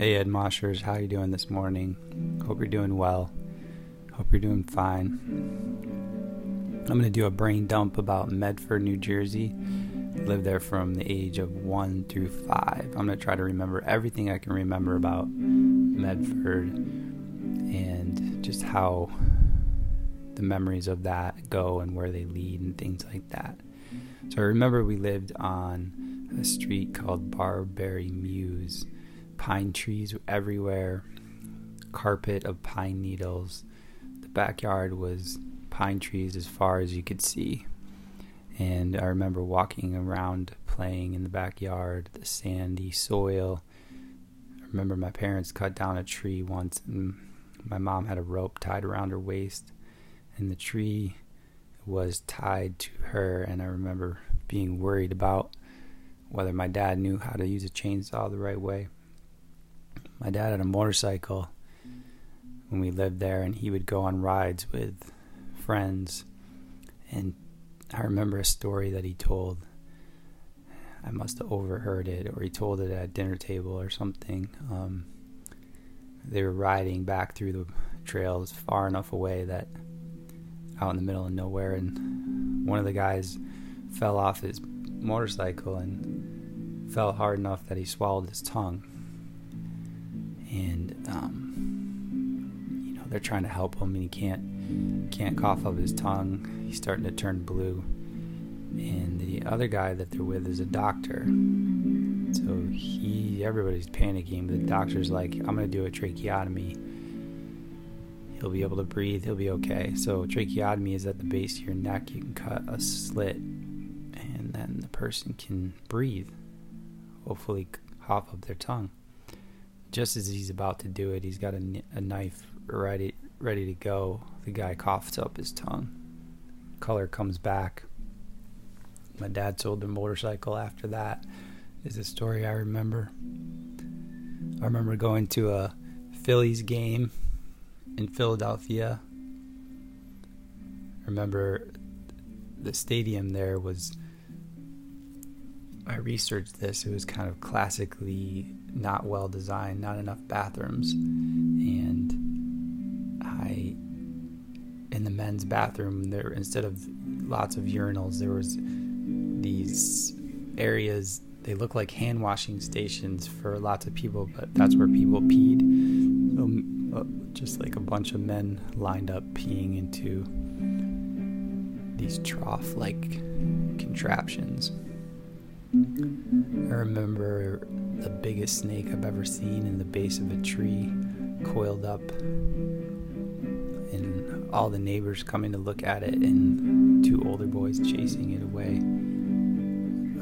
Hey Headmoshers, how you doing this morning? Hope you're doing well. Hope you're doing fine. I'm going to do a brain dump about Medford, New Jersey. Lived there from the age of 1 through 5. I'm going to try to remember everything I can remember about Medford and just how the memories of that go and where they lead and things like that. So I remember we lived on a street called Barberry Mews. Pine trees everywhere, carpet of pine needles. The backyard was pine trees as far as you could see. And I remember walking around playing in the backyard, the sandy soil. I remember my parents cut down a tree once, and my mom had a rope tied around her waist, and the tree was tied to her. And I remember being worried about whether my dad knew how to use a chainsaw the right way. My dad had a motorcycle when we lived there, and he would go on rides with friends. And I remember a story that he told. I must have overheard it, or he told it at dinner table or something. Um, they were riding back through the trails far enough away that out in the middle of nowhere, and one of the guys fell off his motorcycle and fell hard enough that he swallowed his tongue. And um, you know they're trying to help him, and he can't can't cough up his tongue. He's starting to turn blue. And the other guy that they're with is a doctor. So he, everybody's panicking, but the doctor's like, "I'm gonna do a tracheotomy." he'll be able to breathe, he'll be okay. So, tracheotomy is at the base of your neck. You can cut a slit, and then the person can breathe, hopefully, cough up their tongue. Just as he's about to do it, he's got a, a knife ready, ready to go. The guy coughs up his tongue. Color comes back. My dad sold the motorcycle after that, is a story I remember. I remember going to a Phillies game in Philadelphia. Remember, the stadium there was. I researched this. It was kind of classically not well designed, not enough bathrooms, and I. In the men's bathroom, there instead of lots of urinals, there was these areas. They look like hand washing stations for lots of people, but that's where people peed. So uh, just like a bunch of men lined up peeing into these trough like contraptions. I remember the biggest snake I've ever seen in the base of a tree, coiled up, and all the neighbors coming to look at it, and two older boys chasing it away.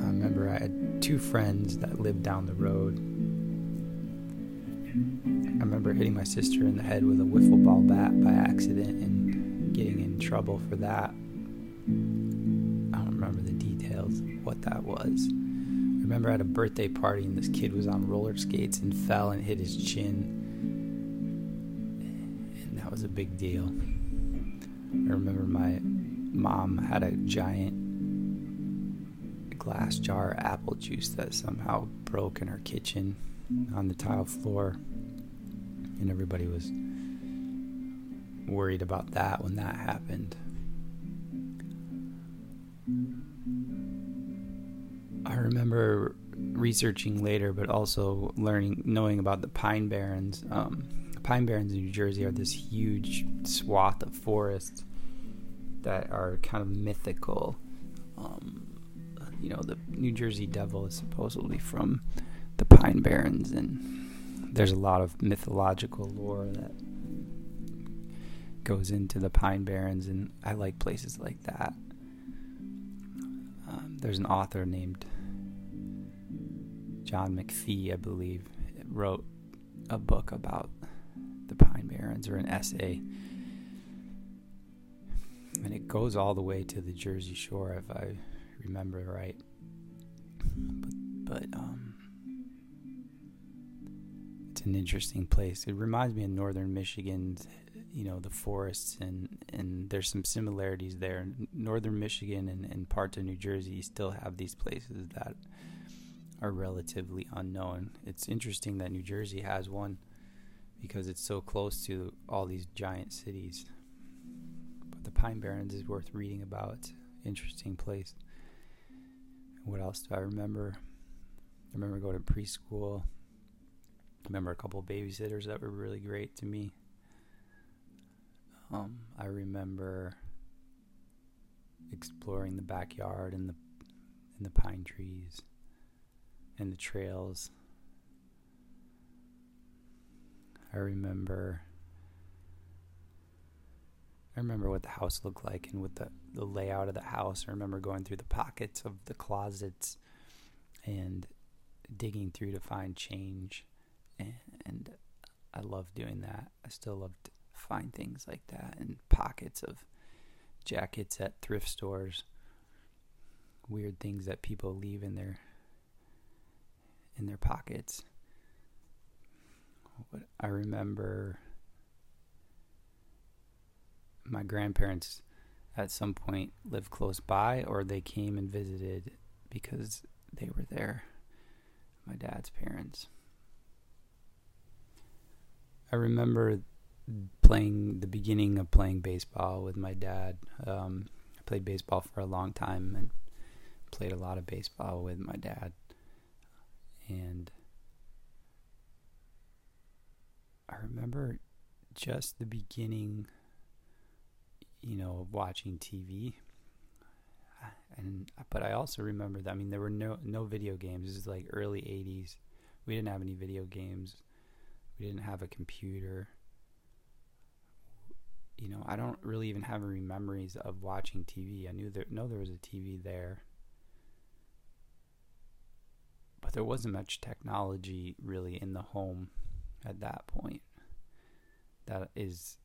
I remember I had two friends that lived down the road I remember hitting my sister in the head with a wiffle ball bat by accident and getting in trouble for that. Remember the details of what that was. I remember at a birthday party and this kid was on roller skates and fell and hit his chin. And that was a big deal. I remember my mom had a giant glass jar of apple juice that somehow broke in her kitchen on the tile floor and everybody was worried about that when that happened. I remember researching later, but also learning, knowing about the Pine Barrens. Um, Pine Barrens in New Jersey are this huge swath of forest that are kind of mythical. Um, you know, the New Jersey Devil is supposedly from the Pine Barrens, and there's a lot of mythological lore that goes into the Pine Barrens, and I like places like that. There's an author named John McPhee, I believe, wrote a book about the Pine Barrens or an essay. And it goes all the way to the Jersey Shore, if I remember right. But, but um, it's an interesting place. It reminds me of northern Michigan, you know, the forests and and there's some similarities there. Northern Michigan and, and parts of New Jersey still have these places that are relatively unknown. It's interesting that New Jersey has one because it's so close to all these giant cities. But the Pine Barrens is worth reading about. Interesting place. What else do I remember? I remember going to preschool. I remember a couple babysitters that were really great to me. Um, I remember exploring the backyard and the and the pine trees and the trails. I remember I remember what the house looked like and what the, the layout of the house. I remember going through the pockets of the closets and digging through to find change and, and I love doing that. I still love find things like that in pockets of jackets at thrift stores. Weird things that people leave in their in their pockets. What I remember my grandparents at some point lived close by or they came and visited because they were there. My dad's parents. I remember playing the beginning of playing baseball with my dad. Um, I played baseball for a long time and played a lot of baseball with my dad. And I remember just the beginning, you know, of watching TV. And but I also remember that I mean there were no no video games. This is like early '80s. We didn't have any video games. We didn't have a computer. You know, I don't really even have any memories of watching TV. I knew there know there was a TV there but there wasn't much technology really in the home at that point. That is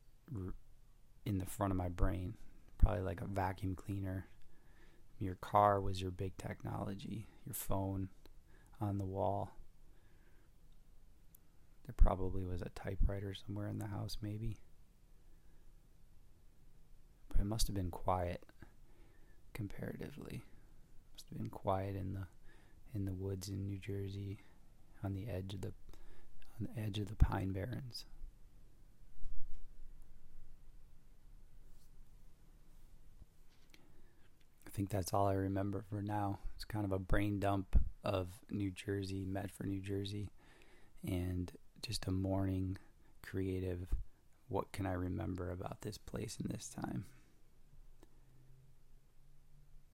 in the front of my brain, probably like a vacuum cleaner. Your car was your big technology, your phone on the wall. There probably was a typewriter somewhere in the house, maybe. But it must have been quiet comparatively. Must have been quiet in the in the woods in New Jersey on the edge of the on the edge of the pine barrens. I think that's all I remember for now. It's kind of a brain dump of New Jersey, Medford, New Jersey, and just a morning creative what can I remember about this place in this time.